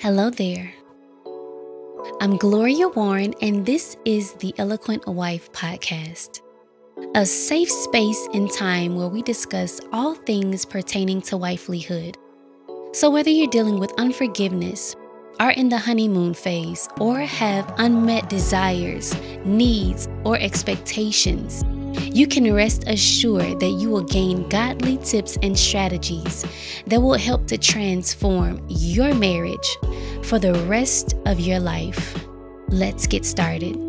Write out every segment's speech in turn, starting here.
Hello there. I'm Gloria Warren, and this is the Eloquent Wife Podcast, a safe space and time where we discuss all things pertaining to wifelyhood. So, whether you're dealing with unforgiveness, are in the honeymoon phase, or have unmet desires, needs, or expectations, you can rest assured that you will gain godly tips and strategies that will help to transform your marriage for the rest of your life. Let's get started.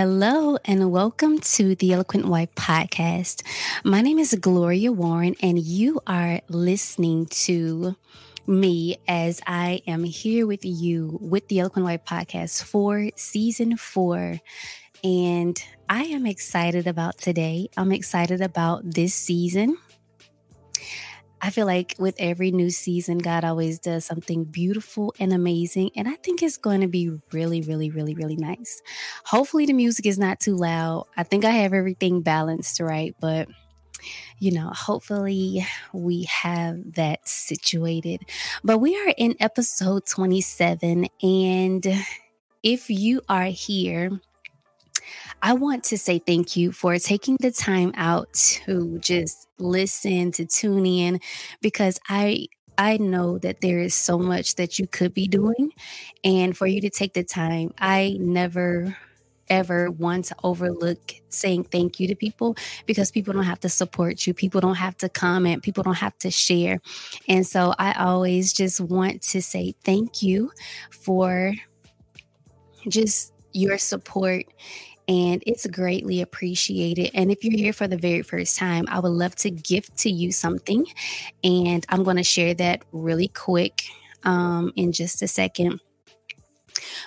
Hello, and welcome to the Eloquent Wife podcast. My name is Gloria Warren, and you are listening to me as I am here with you with the Eloquent Wife podcast for season four. And I am excited about today. I'm excited about this season. I feel like with every new season, God always does something beautiful and amazing. And I think it's going to be really, really, really, really nice. Hopefully, the music is not too loud. I think I have everything balanced right, but you know, hopefully we have that situated. But we are in episode 27. And if you are here, I want to say thank you for taking the time out to just listen, to tune in, because I I know that there is so much that you could be doing. And for you to take the time, I never ever want to overlook saying thank you to people because people don't have to support you. People don't have to comment. People don't have to share. And so I always just want to say thank you for just your support and it's greatly appreciated. And if you're here for the very first time, I would love to gift to you something, and I'm going to share that really quick um, in just a second.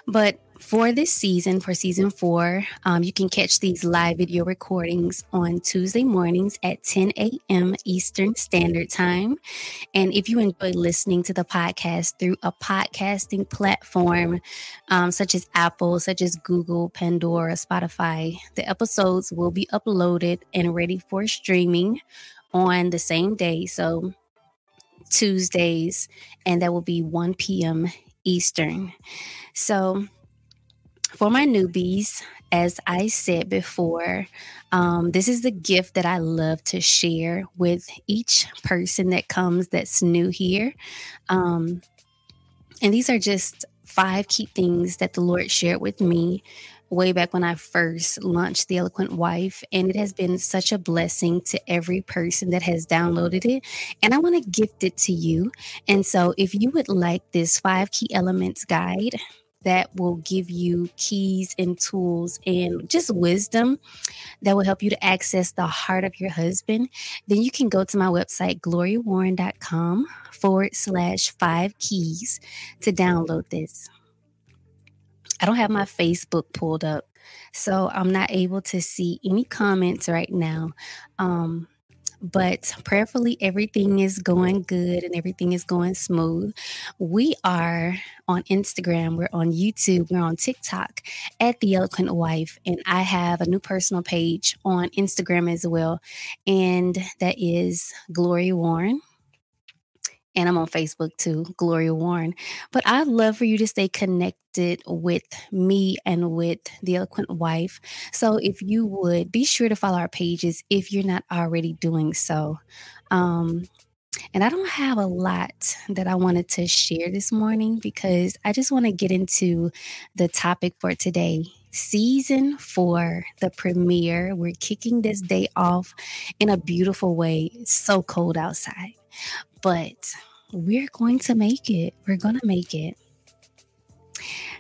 But for this season, for season four, um, you can catch these live video recordings on Tuesday mornings at 10 a.m. Eastern Standard Time. And if you enjoy listening to the podcast through a podcasting platform um, such as Apple, such as Google, Pandora, Spotify, the episodes will be uploaded and ready for streaming on the same day. So, Tuesdays, and that will be 1 p.m. Eastern. So, for my newbies, as I said before, um, this is the gift that I love to share with each person that comes that's new here. Um, and these are just five key things that the Lord shared with me way back when I first launched The Eloquent Wife. And it has been such a blessing to every person that has downloaded it. And I want to gift it to you. And so if you would like this five key elements guide, that will give you keys and tools and just wisdom that will help you to access the heart of your husband, then you can go to my website, gloriawarren.com forward slash five keys to download this. I don't have my Facebook pulled up, so I'm not able to see any comments right now. Um, but prayerfully everything is going good and everything is going smooth. We are on Instagram, we're on YouTube, we're on TikTok at The Eloquent Wife, and I have a new personal page on Instagram as well, and that is Gloria Warren and I'm on Facebook too, Gloria Warren. But I'd love for you to stay connected with me and with the eloquent wife. So if you would be sure to follow our pages if you're not already doing so. Um, and I don't have a lot that I wanted to share this morning because I just want to get into the topic for today. Season four, the premiere. We're kicking this day off in a beautiful way. It's so cold outside but we're going to make it. We're going to make it.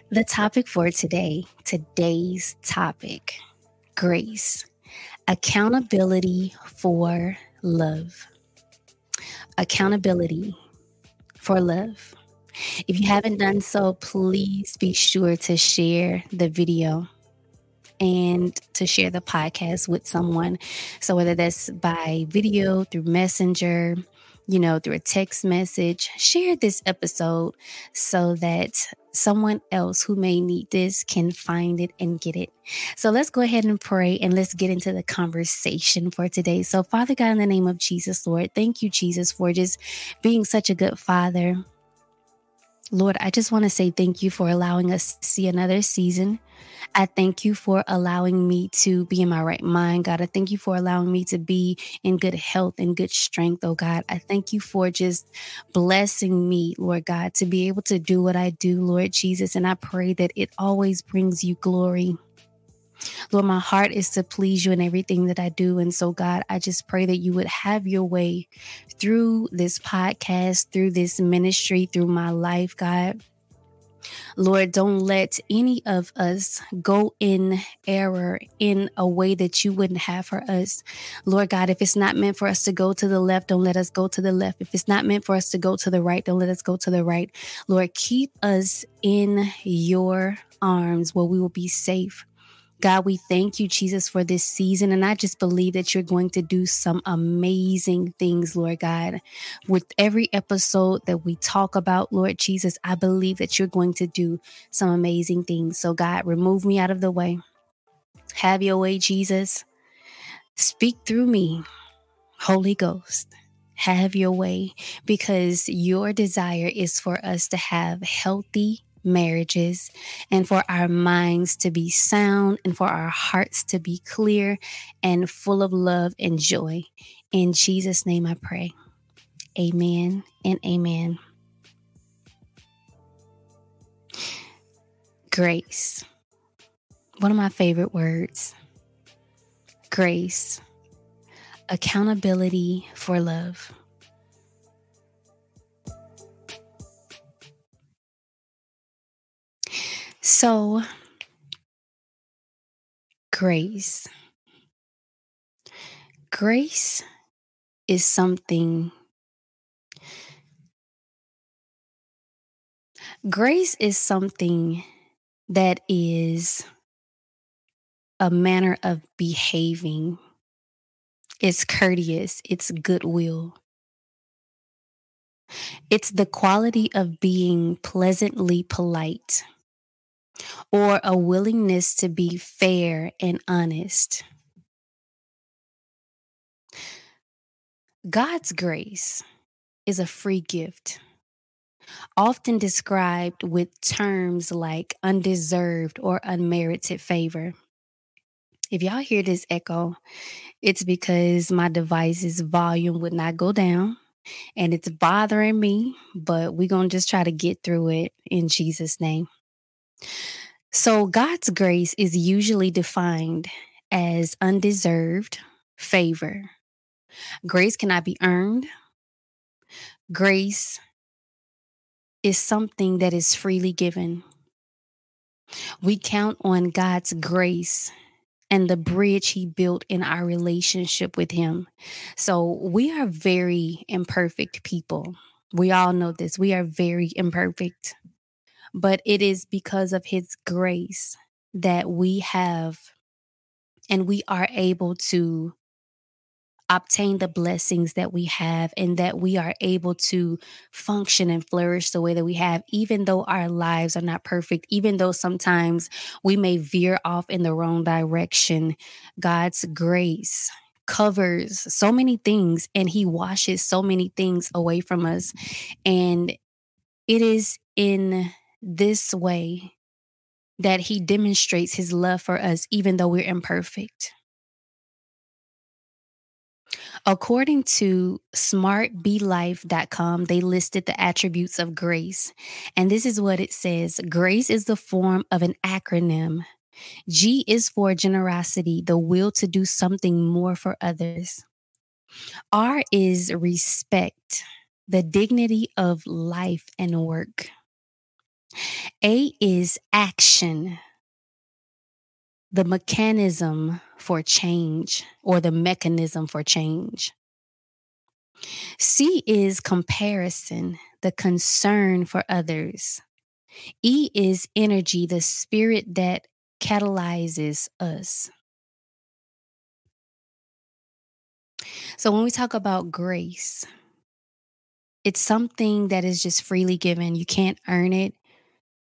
The topic for today, today's topic, grace, accountability for love. accountability for love. If you haven't done so, please be sure to share the video and to share the podcast with someone. So, whether that's by video, through Messenger, you know, through a text message, share this episode so that someone else who may need this can find it and get it. So let's go ahead and pray and let's get into the conversation for today. So, Father God, in the name of Jesus, Lord, thank you, Jesus, for just being such a good father. Lord, I just want to say thank you for allowing us to see another season. I thank you for allowing me to be in my right mind, God. I thank you for allowing me to be in good health and good strength, oh God. I thank you for just blessing me, Lord God, to be able to do what I do, Lord Jesus. And I pray that it always brings you glory. Lord, my heart is to please you in everything that I do. And so, God, I just pray that you would have your way through this podcast, through this ministry, through my life, God. Lord, don't let any of us go in error in a way that you wouldn't have for us. Lord God, if it's not meant for us to go to the left, don't let us go to the left. If it's not meant for us to go to the right, don't let us go to the right. Lord, keep us in your arms where we will be safe. God, we thank you, Jesus, for this season. And I just believe that you're going to do some amazing things, Lord God. With every episode that we talk about, Lord Jesus, I believe that you're going to do some amazing things. So, God, remove me out of the way. Have your way, Jesus. Speak through me, Holy Ghost have your way because your desire is for us to have healthy marriages and for our minds to be sound and for our hearts to be clear and full of love and joy. In Jesus' name I pray. Amen and amen. Grace. One of my favorite words. Grace. Accountability for love. So, grace. Grace is something. Grace is something that is a manner of behaving. It's courteous, it's goodwill. It's the quality of being pleasantly polite or a willingness to be fair and honest. God's grace is a free gift, often described with terms like undeserved or unmerited favor. If y'all hear this echo, it's because my device's volume would not go down and it's bothering me, but we're going to just try to get through it in Jesus' name. So, God's grace is usually defined as undeserved favor. Grace cannot be earned. Grace is something that is freely given. We count on God's grace and the bridge He built in our relationship with Him. So, we are very imperfect people. We all know this. We are very imperfect but it is because of His grace that we have and we are able to obtain the blessings that we have and that we are able to function and flourish the way that we have, even though our lives are not perfect, even though sometimes we may veer off in the wrong direction. God's grace covers so many things and He washes so many things away from us. And it is in this way that he demonstrates his love for us, even though we're imperfect. According to smartblife.com, they listed the attributes of grace. And this is what it says Grace is the form of an acronym. G is for generosity, the will to do something more for others. R is respect, the dignity of life and work. A is action, the mechanism for change or the mechanism for change. C is comparison, the concern for others. E is energy, the spirit that catalyzes us. So when we talk about grace, it's something that is just freely given. You can't earn it.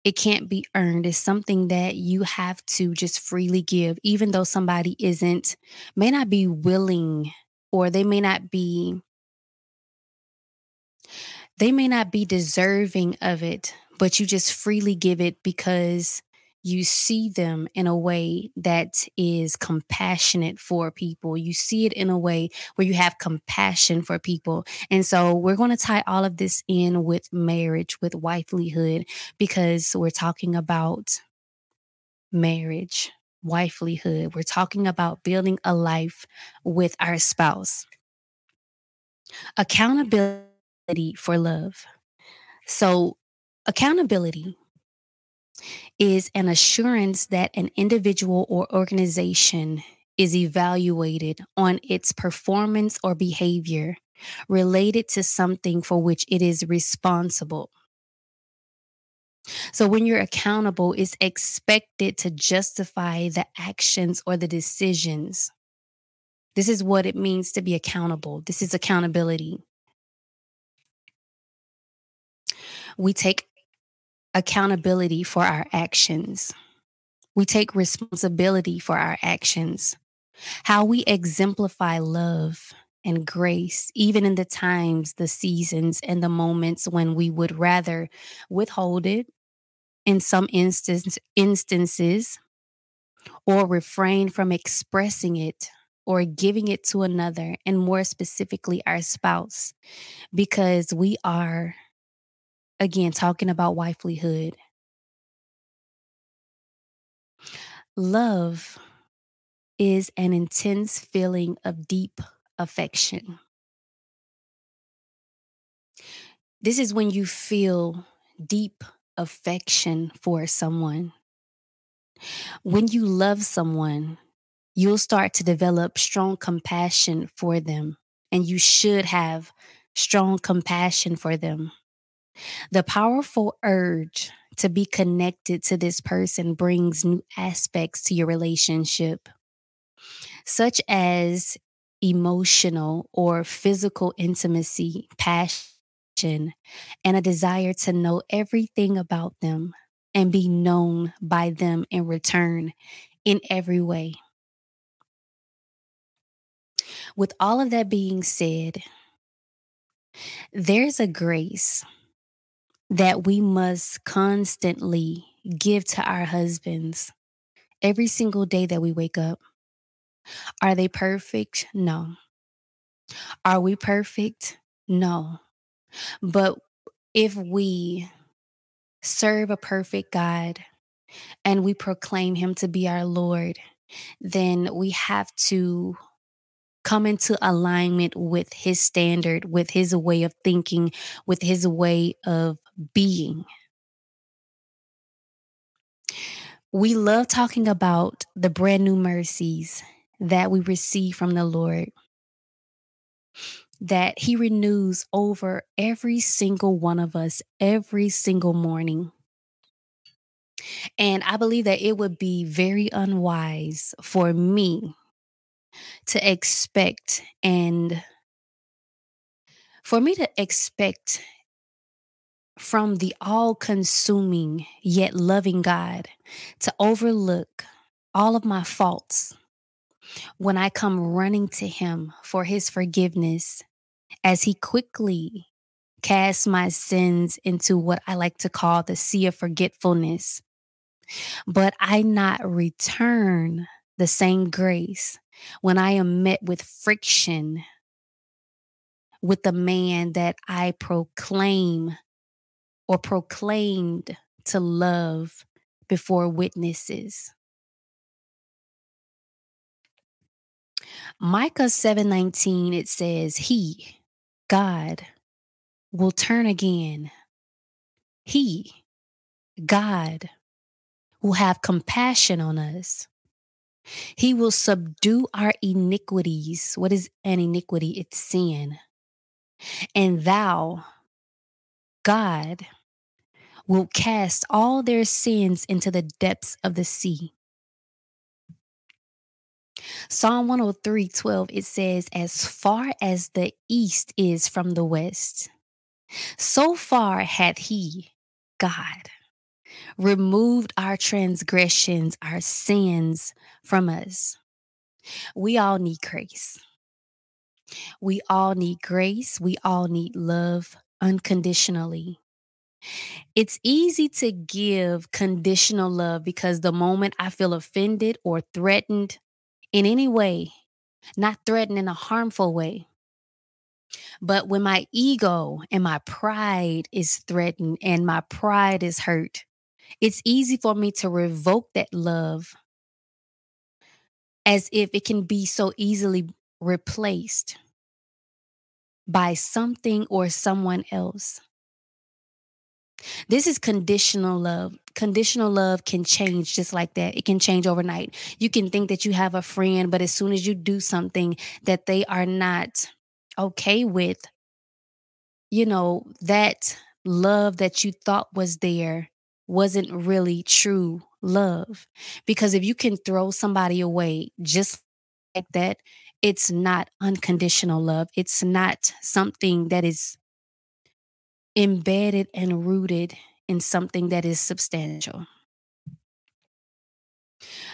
It can't be earned. It's something that you have to just freely give, even though somebody isn't, may not be willing or they may not be they may not be deserving of it, but you just freely give it because you see them in a way that is compassionate for people. You see it in a way where you have compassion for people. And so we're going to tie all of this in with marriage, with wifelyhood, because we're talking about marriage, wifelyhood. We're talking about building a life with our spouse. Accountability for love. So, accountability is an assurance that an individual or organization is evaluated on its performance or behavior related to something for which it is responsible. So, when you're accountable, it's expected to justify the actions or the decisions. This is what it means to be accountable. This is accountability. We take accountability for our actions. We take responsibility for our actions. How we exemplify love and grace, even in the times, the seasons, and the moments when we would rather withhold it in some instance, instances or refrain from expressing it or giving it to another, and more specifically, our spouse, because we are again, talking about wifelyhood. Love is an intense feeling of deep affection. This is when you feel deep affection for someone. When you love someone, you'll start to develop strong compassion for them, and you should have strong compassion for them. The powerful urge to be connected to this person brings new aspects to your relationship, such as emotional or physical intimacy, passion, and a desire to know everything about them and be known by them in return in every way. With all of that being said, there's a grace that we must constantly give to our husbands every single day that we wake up. Are they perfect? No. Are we perfect? No. But if we serve a perfect God and we proclaim Him to be our Lord, then we have to come into alignment with His standard, with His way of thinking, with His way of being. We love talking about the brand new mercies that we receive from the Lord, that He renews over every single one of us every single morning. And I believe that it would be very unwise for me to expect and for me to expect from the all consuming yet loving God to overlook all of my faults when I come running to Him for His forgiveness as He quickly casts my sins into what I like to call the sea of forgetfulness. But I not return the same grace when I am met with friction with the man that I proclaim or proclaimed to love before witnesses. Micah 7:19 it says he God will turn again. He God will have compassion on us. He will subdue our iniquities. What is an iniquity? It's sin. and thou, God, will cast all their sins into the depths of the sea. Psalm 103 12, it says, As far as the east is from the west, so far hath he, God, removed our transgressions, our sins from us. We all need grace. We all need grace. We all need love unconditionally. It's easy to give conditional love because the moment I feel offended or threatened in any way, not threatened in a harmful way, but when my ego and my pride is threatened and my pride is hurt, it's easy for me to revoke that love as if it can be so easily replaced by something or someone else. This is conditional love. Conditional love can change just like that. It can change overnight. You can think that you have a friend, but as soon as you do something that they are not okay with, you know, that love that you thought was there wasn't really true love. Because if you can throw somebody away just like that, it's not unconditional love. It's not something that is embedded and rooted in something that is substantial.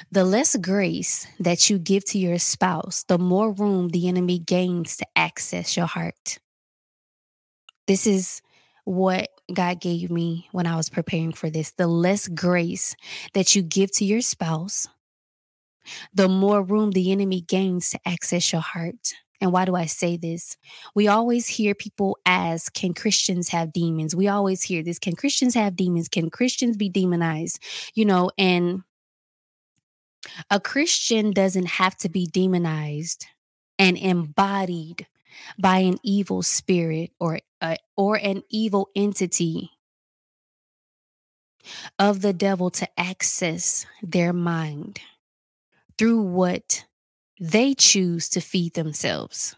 The less grace that you give to your spouse, the more room the enemy gains to access your heart. This is what God gave me when I was preparing for this. The less grace that you give to your spouse, the more room the enemy gains to access your heart. And why do I say this? We always hear people ask, Can Christians have demons? We always hear this Can Christians have demons? Can Christians be demonized? You know, and a Christian doesn't have to be demonized and embodied by an evil spirit or uh, or an evil entity of the devil to access their mind through what they choose to feed themselves,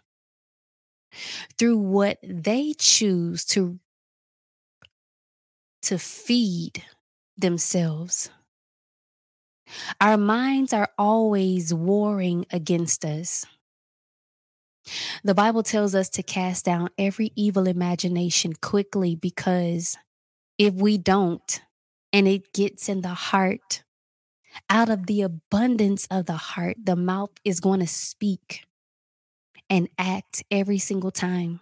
through what they choose to to feed themselves. Our minds are always warring against us. The Bible tells us to cast down every evil imagination quickly because if we don't, and it gets in the heart, out of the abundance of the heart, the mouth is going to speak and act every single time.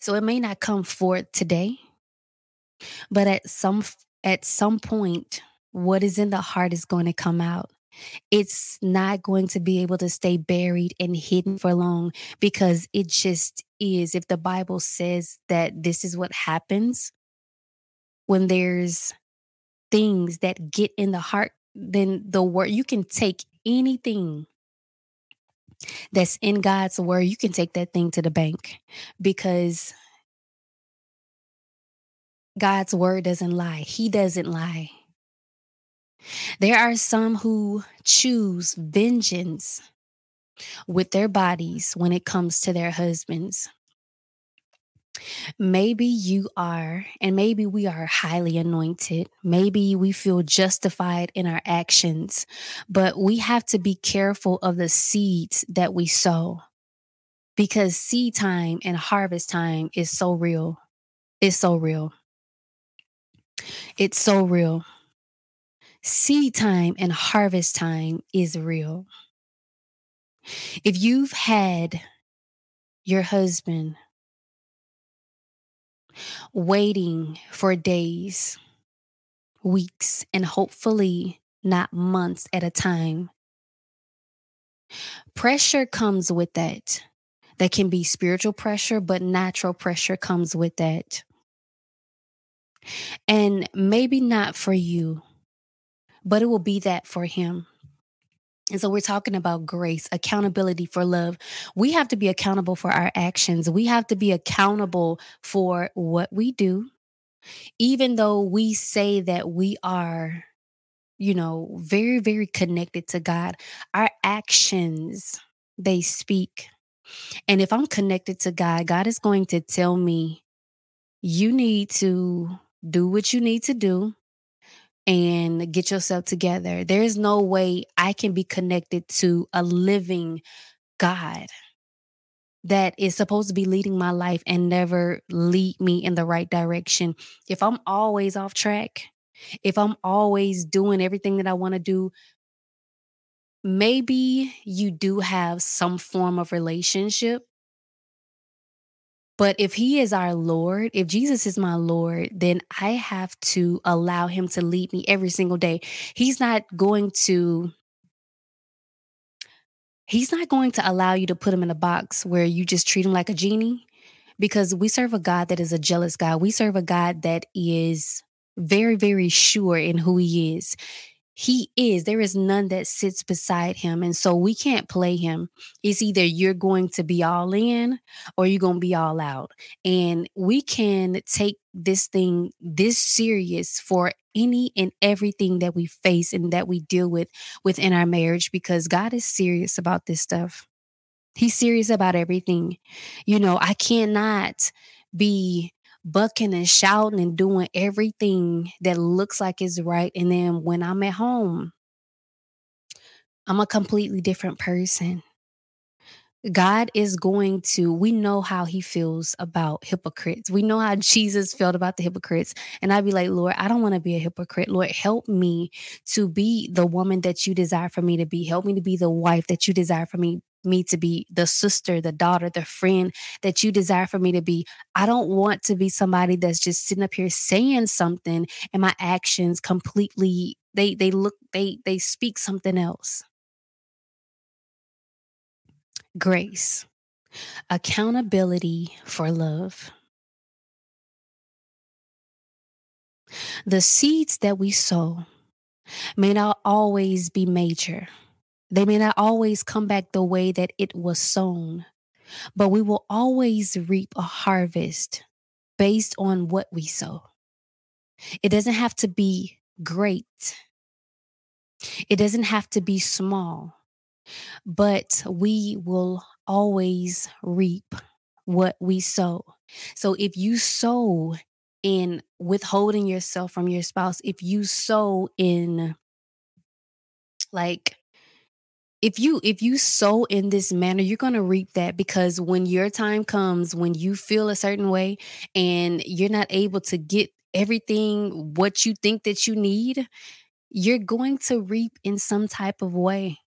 So it may not come forth today, but at some at some point what is in the heart is going to come out it's not going to be able to stay buried and hidden for long because it just is. If the Bible says that this is what happens when there's things that get in the heart, then the word, you can take anything that's in God's word, you can take that thing to the bank because God's word doesn't lie. He doesn't lie. There are some who choose vengeance with their bodies when it comes to their husbands. Maybe you are, and maybe we are highly anointed. Maybe we feel justified in our actions, but we have to be careful of the seeds that we sow because seed time and harvest time is so real. It's so real. It's so real seed time and harvest time is real. If you've had your husband waiting for days, weeks, and hopefully not months at a time, pressure comes with that. That can be spiritual pressure, but natural pressure comes with that. And maybe not for you but it will be that for him. And so we're talking about grace, accountability for love. We have to be accountable for our actions. We have to be accountable for what we do. Even though we say that we are, you know, very, very connected to God, our actions, they speak. And if I'm connected to God, God is going to tell me, you need to do what you need to do and get yourself together. There is no way I can be connected to a living God that is supposed to be leading my life and never lead me in the right direction. If I'm always off track, if I'm always doing everything that I want to do, maybe you do have some form of relationship. But if he is our Lord, if Jesus is my Lord, then I have to allow him to lead me every single day. He's not going to He's not going to allow you to put him in a box where you just treat him like a genie because we serve a God that is a jealous God. We serve a God that is very, very sure in who he is. He is. There is none that sits beside him. And so we can't play him. It's either you're going to be all in or you're going to be all out. And we can take this thing this serious for any and everything that we face and that we deal with within our marriage because God is serious about this stuff. He's serious about everything. You know, I cannot be bucking and shouting and doing everything that looks like it's right. And then when I'm at home, I'm a completely different person. God is going to, we know how he feels about hypocrites. We know how Jesus felt about the hypocrites. And I'd be like, Lord, I don't want to be a hypocrite. Lord, help me to be the woman that you desire for me to be. Help me to be the wife that you desire for me me to be the sister, the daughter, the friend that you desire for me to be. I don't want to be somebody that's just sitting up here saying something and my actions completely they they look they they speak something else. Grace. Accountability for love. The seeds that we sow may not always be major. They may not always come back the way that it was sown, but we will always reap a harvest based on what we sow. It doesn't have to be great, it doesn't have to be small, but we will always reap what we sow. So if you sow in withholding yourself from your spouse, if you sow in like if you if you sow in this manner you're going to reap that because when your time comes when you feel a certain way and you're not able to get everything what you think that you need you're going to reap in some type of way.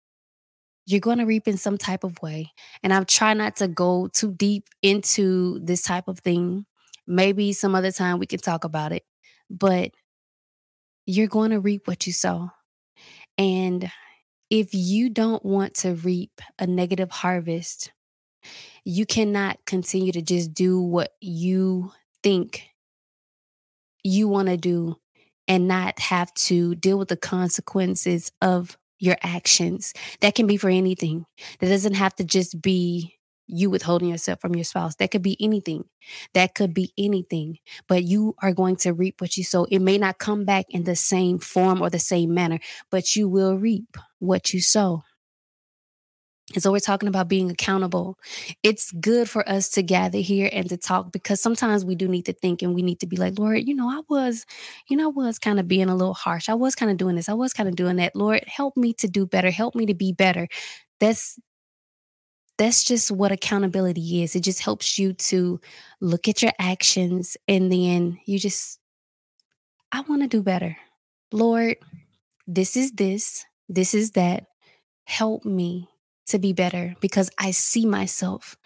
You're going to reap in some type of way. And i'm trying not to go too deep into this type of thing. Maybe some other time we can talk about it but you're going to reap what you sow. And if you don't want to reap a negative harvest, you cannot continue to just do what you think you want to do and not have to deal with the consequences of your actions. That can be for anything. That doesn't have to just be you withholding yourself from your spouse. That could be anything. That could be anything. But you are going to reap what you sow. It may not come back in the same form or the same manner, but you will reap what you sow. And so we're talking about being accountable. It's good for us to gather here and to talk because sometimes we do need to think and we need to be like, Lord, you know, I was, you know, I was kind of being a little harsh. I was kind of doing this. I was kind of doing that. Lord, help me to do better. Help me to be better. That's that's just what accountability is. It just helps you to look at your actions and then you just, I want to do better. Lord, this is this, this is that. Help me to be better because I see myself.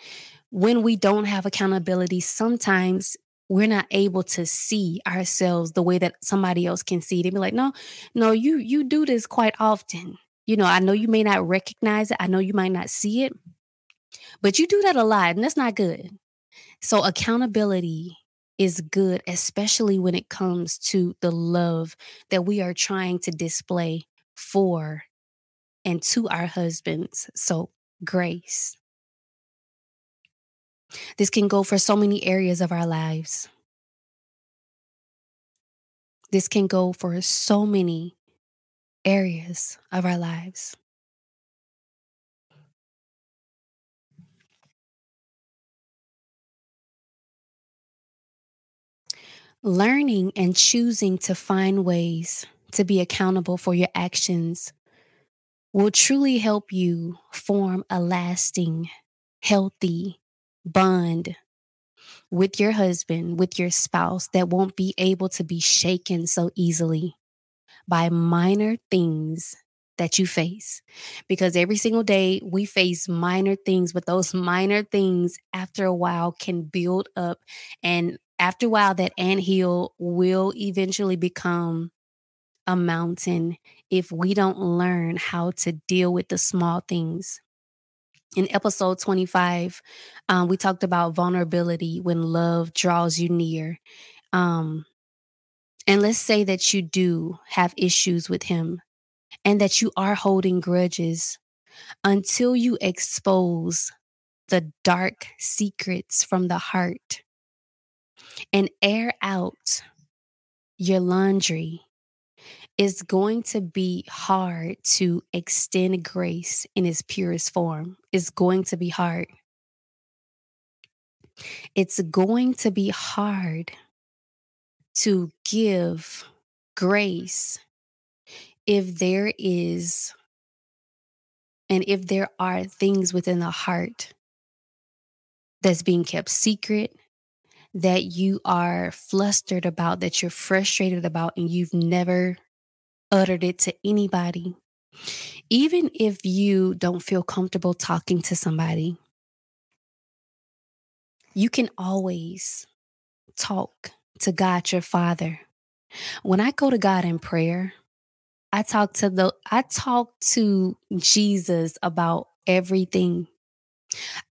When we don't have accountability, sometimes we're not able to see ourselves the way that somebody else can see. They be like, no, no, you you do this quite often. You know, I know you may not recognize it. I know you might not see it, but you do that a lot, and that's not good. So, accountability is good, especially when it comes to the love that we are trying to display for and to our husbands. So, grace. This can go for so many areas of our lives. This can go for so many areas of our lives. Learning and choosing to find ways to be accountable for your actions will truly help you form a lasting, healthy bond with your husband, with your spouse that won't be able to be shaken so easily by minor things that you face. Because every single day we face minor things, but those minor things after a while can build up. And after a while, that ant hill will eventually become a mountain if we don't learn how to deal with the small things. In episode 25, um, we talked about vulnerability when love draws you near. Um, and let's say that you do have issues with him and that you are holding grudges until you expose the dark secrets from the heart and air out your laundry is going to be hard to extend grace in its purest form. It's going to be hard. It's going to be hard to give grace if there is and if there are things within the heart that's being kept secret, that you are flustered about, that you're frustrated about, and you've never uttered it to anybody. Even if you don't feel comfortable talking to somebody, you can always talk to God your Father. When I go to God in prayer, I talk to the I talk to Jesus about everything.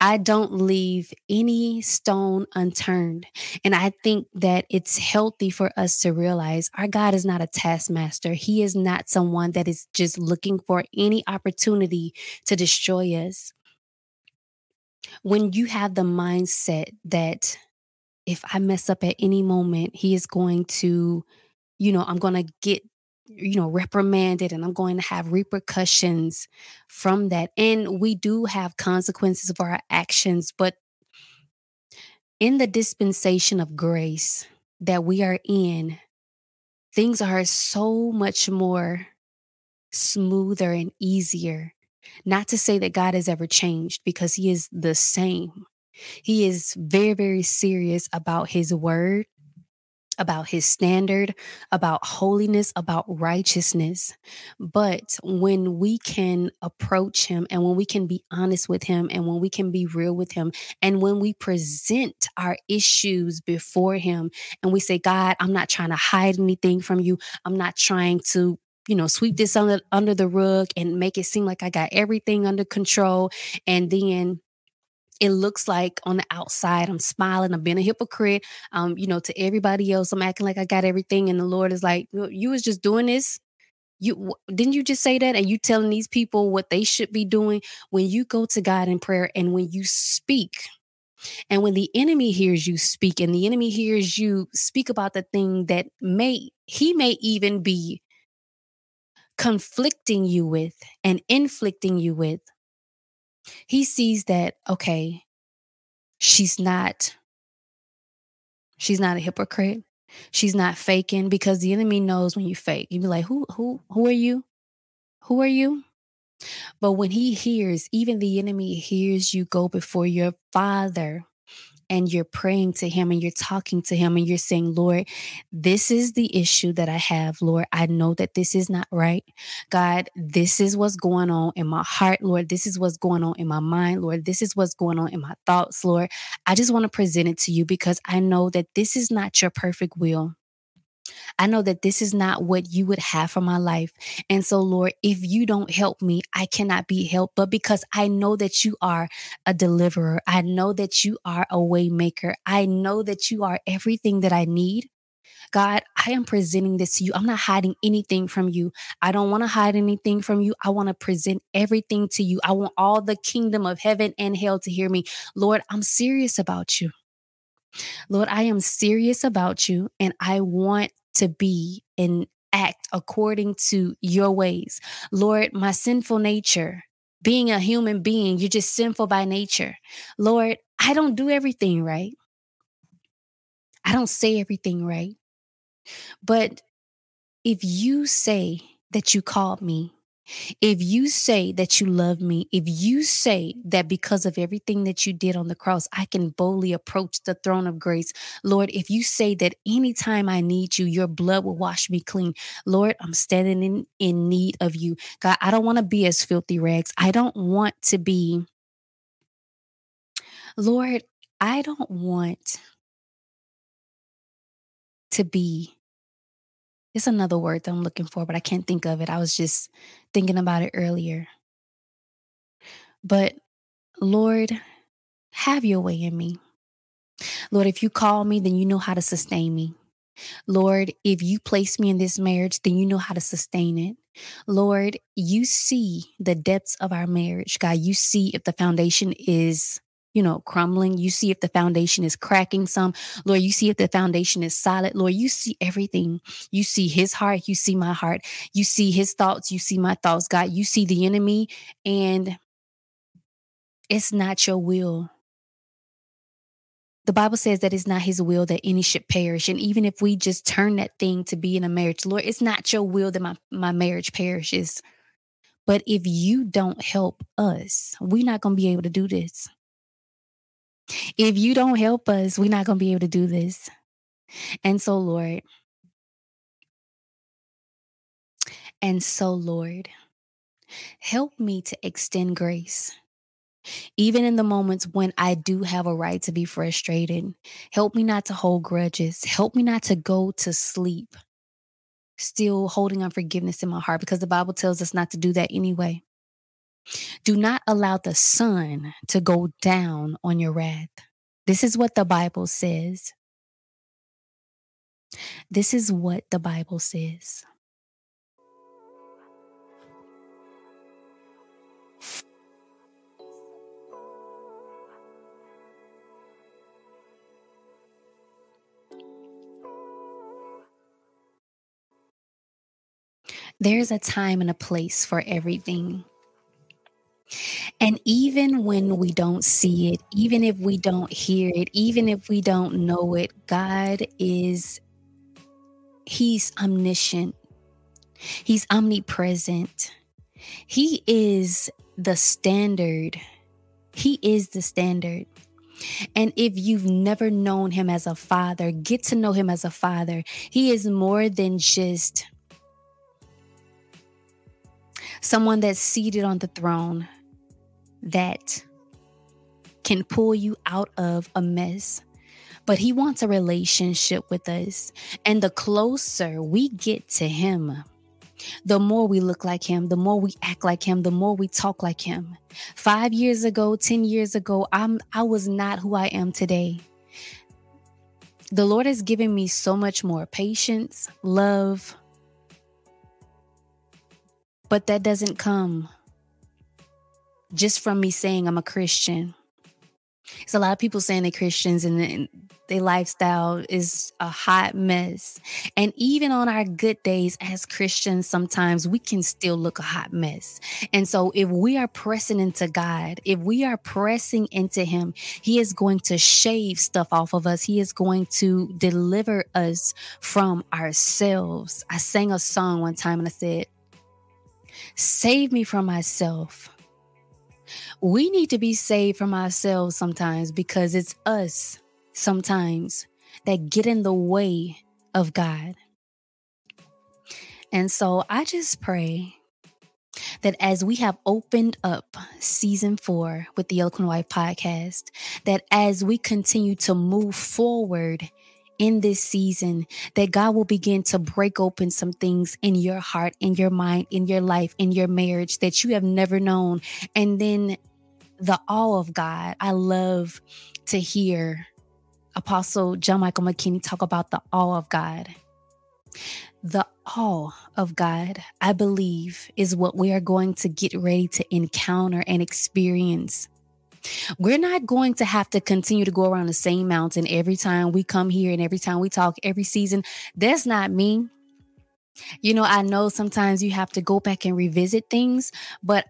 I don't leave any stone unturned. And I think that it's healthy for us to realize our God is not a taskmaster. He is not someone that is just looking for any opportunity to destroy us. When you have the mindset that if I mess up at any moment, He is going to, you know, I'm going to get you know, reprimanded and I'm going to have repercussions from that. And we do have consequences of our actions, but in the dispensation of grace that we are in, things are so much more smoother and easier. Not to say that God has ever changed because he is the same. He is very, very serious about his word about his standard, about holiness, about righteousness. But when we can approach him and when we can be honest with him and when we can be real with him and when we present our issues before him and we say, God, I'm not trying to hide anything from you. I'm not trying to you know sweep this under under the rug and make it seem like I got everything under control and then it looks like on the outside I'm smiling, I'm being a hypocrite. Um, you know, to everybody else, I'm acting like I got everything, and the Lord is like, you was just doing this. You didn't you just say that, and you telling these people what they should be doing when you go to God in prayer and when you speak. And when the enemy hears you speak, and the enemy hears you speak about the thing that may, he may even be conflicting you with and inflicting you with, he sees that, okay, she's not she's not a hypocrite. She's not faking because the enemy knows when you fake. You'd be like, who who who are you? Who are you? But when he hears, even the enemy hears you go before your father and you're praying to him and you're talking to him and you're saying, Lord, this is the issue that I have. Lord, I know that this is not right. God, this is what's going on in my heart. Lord, this is what's going on in my mind. Lord, this is what's going on in my thoughts. Lord, I just want to present it to you because I know that this is not your perfect will. I know that this is not what you would have for my life. And so, Lord, if you don't help me, I cannot be helped. But because I know that you are a deliverer, I know that you are a waymaker, I know that you are everything that I need. God, I am presenting this to you. I'm not hiding anything from you. I don't want to hide anything from you. I want to present everything to you. I want all the kingdom of heaven and hell to hear me. Lord, I'm serious about you. Lord, I am serious about you and I want to be and act according to your ways. Lord, my sinful nature, being a human being, you're just sinful by nature. Lord, I don't do everything right. I don't say everything right. But if you say that you called me, if you say that you love me, if you say that because of everything that you did on the cross, I can boldly approach the throne of grace, Lord, if you say that anytime I need you, your blood will wash me clean, Lord, I'm standing in, in need of you. God, I don't want to be as filthy rags. I don't want to be, Lord, I don't want to be it's another word that I'm looking for, but I can't think of it. I was just thinking about it earlier. But Lord, have your way in me. Lord, if you call me, then you know how to sustain me. Lord, if you place me in this marriage, then you know how to sustain it. Lord, you see the depths of our marriage. God, you see if the foundation is you know, crumbling. You see if the foundation is cracking some. Lord, you see if the foundation is solid. Lord, you see everything. You see his heart. You see my heart. You see his thoughts. You see my thoughts, God. You see the enemy. And it's not your will. The Bible says that it's not his will that any should perish. And even if we just turn that thing to be in a marriage, Lord, it's not your will that my, my marriage perishes. But if you don't help us, we're not going to be able to do this. If you don't help us, we're not going to be able to do this. And so, Lord, and so, Lord, help me to extend grace. Even in the moments when I do have a right to be frustrated, help me not to hold grudges. Help me not to go to sleep still holding unforgiveness in my heart because the Bible tells us not to do that anyway. Do not allow the sun to go down on your wrath. This is what the Bible says. This is what the Bible says. There's a time and a place for everything. And even when we don't see it, even if we don't hear it, even if we don't know it, God is, He's omniscient, He's omnipresent. He is the standard. He is the standard. And if you've never known him as a father, get to know him as a father. He is more than just someone that's seated on the throne that can pull you out of a mess. But he wants a relationship with us. And the closer we get to him, the more we look like him, the more we act like him, the more we talk like him. Five years ago, 10 years ago, I'm, I was not who I am today. The Lord has given me so much more patience, love, but that doesn't come just from me saying I'm a Christian. It's a lot of people saying they're Christians and their lifestyle is a hot mess. And even on our good days as Christians, sometimes we can still look a hot mess. And so, if we are pressing into God, if we are pressing into Him, He is going to shave stuff off of us. He is going to deliver us from ourselves. I sang a song one time and I said, Save me from myself we need to be saved from ourselves sometimes because it's us sometimes that get in the way of God. And so I just pray that as we have opened up season four with the Eloquent Wife podcast, that as we continue to move forward in this season that God will begin to break open some things in your heart, in your mind, in your life, in your marriage that you have never known. And then the awe of God. I love to hear Apostle John Michael McKinney talk about the awe of God. The awe of God, I believe, is what we are going to get ready to encounter and experience we're not going to have to continue to go around the same mountain every time we come here and every time we talk every season. That's not me. You know, I know sometimes you have to go back and revisit things, but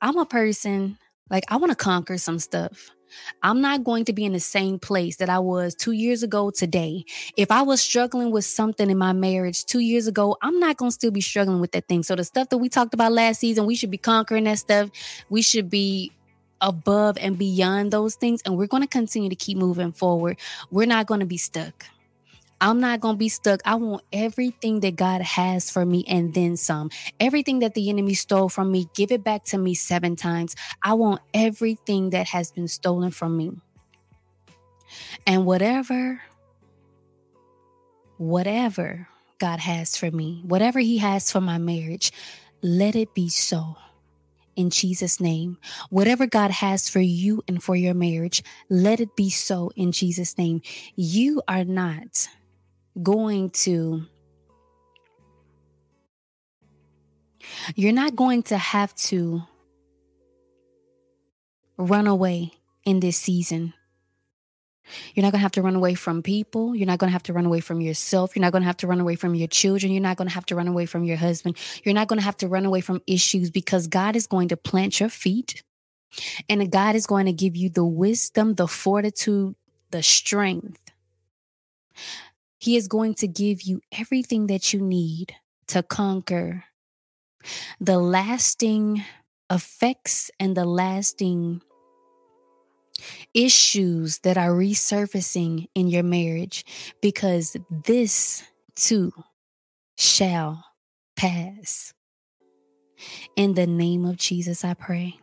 I'm a person Like, I want to conquer some stuff. I'm not going to be in the same place that I was two years ago today. If I was struggling with something in my marriage two years ago, I'm not going to still be struggling with that thing. So, the stuff that we talked about last season, we should be conquering that stuff. We should be above and beyond those things. And we're going to continue to keep moving forward. We're not going to be stuck. I'm not going to be stuck. I want everything that God has for me and then some. Everything that the enemy stole from me, give it back to me seven times. I want everything that has been stolen from me. And whatever, whatever God has for me, whatever He has for my marriage, let it be so in Jesus' name. Whatever God has for you and for your marriage, let it be so in Jesus' name. You are not going to you're not going to have to run away in this season. You're not going to have to run away from people. You're not going to have to run away from yourself. You're not going to have to run away from your children. You're not going to have to run away from your husband. You're not going to have to run away from issues because God is going to plant your feet and God is going to give you the wisdom, the fortitude, the strength he is going to give you everything that you need to conquer the lasting effects and the lasting issues that are resurfacing in your marriage because this too shall pass. In the name of Jesus, I pray.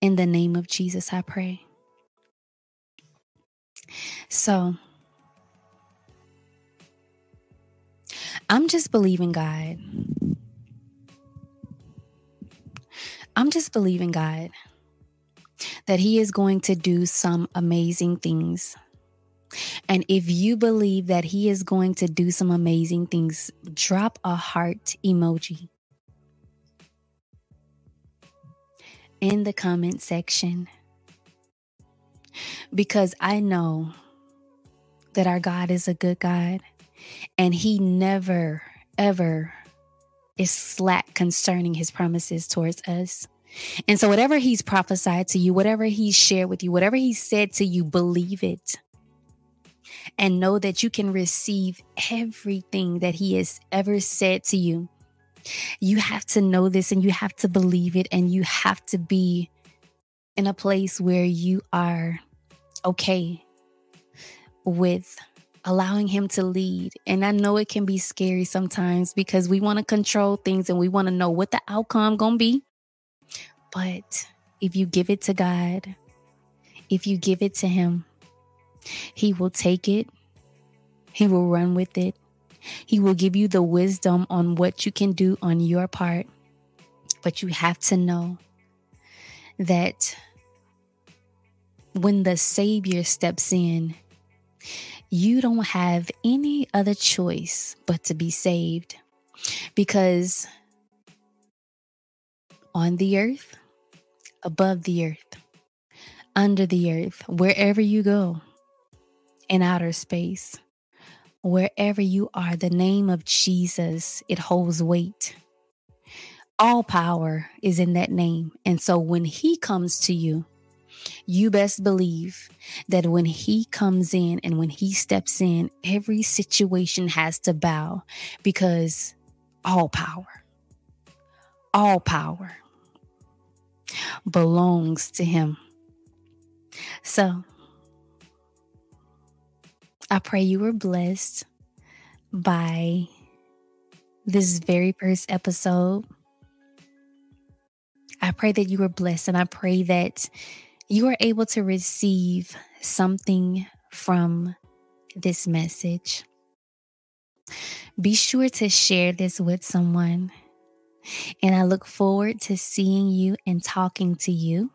In the name of Jesus, I pray. So I'm just believing God. I'm just believing God that He is going to do some amazing things. And if you believe that He is going to do some amazing things, drop a heart emoji in the comment section because I know that our God is a good God and He never, ever is slack concerning His promises towards us. And so, whatever He's prophesied to you, whatever He's shared with you, whatever He said to you, believe it. And know that you can receive everything that He has ever said to you. You have to know this and you have to believe it, and you have to be in a place where you are okay with allowing him to lead. And I know it can be scary sometimes because we want to control things and we want to know what the outcome going to be. But if you give it to God, if you give it to him, he will take it. He will run with it. He will give you the wisdom on what you can do on your part. But you have to know that when the Savior steps in, you don't have any other choice but to be saved. Because on the earth, above the earth, under the earth, wherever you go, in outer space, wherever you are, the name of Jesus, it holds weight. All power is in that name. And so when he comes to you, you best believe that when he comes in and when he steps in, every situation has to bow because all power, all power belongs to him. So, I pray you were blessed by this very first episode. I pray that you were blessed and I pray that you are able to receive something from this message. Be sure to share this with someone. And I look forward to seeing you and talking to you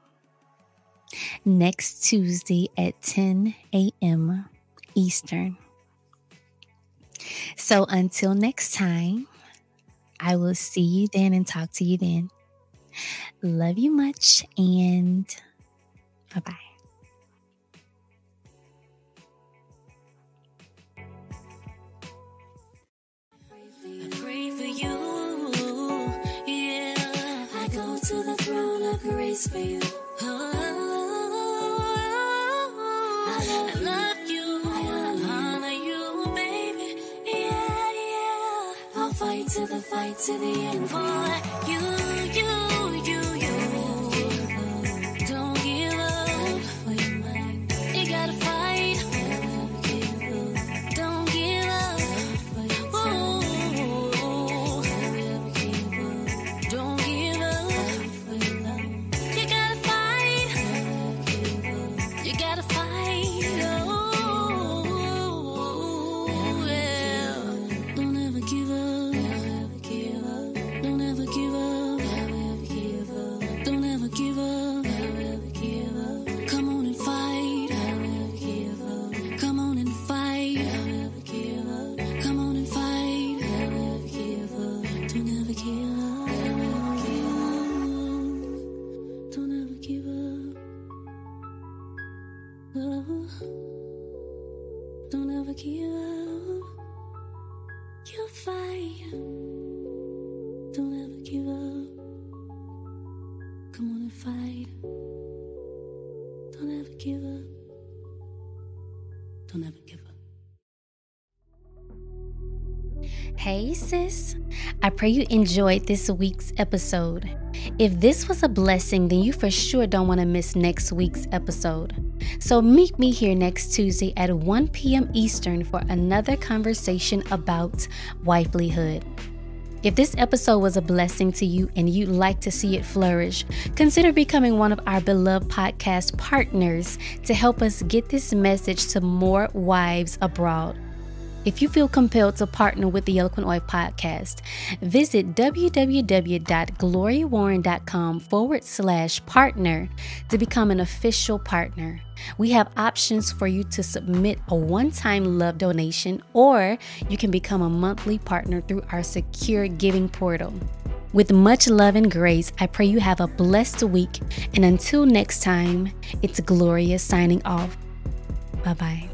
next Tuesday at 10 a.m. Eastern. So until next time, I will see you then and talk to you then. Love you much and Bye bye. To the throne of grace for you. Oh, oh, oh, I love you. I honor you, baby. Yeah, yeah. I'll fight to the fight to the end for you, you. Don't Hey, sis. I pray you enjoyed this week's episode. If this was a blessing, then you for sure don't want to miss next week's episode. So meet me here next Tuesday at 1 p.m. Eastern for another conversation about wifelyhood. If this episode was a blessing to you and you'd like to see it flourish, consider becoming one of our beloved podcast partners to help us get this message to more wives abroad. If you feel compelled to partner with the Eloquent Wife podcast, visit www.gloriawarren.com forward slash partner to become an official partner. We have options for you to submit a one time love donation, or you can become a monthly partner through our secure giving portal. With much love and grace, I pray you have a blessed week. And until next time, it's Gloria signing off. Bye bye.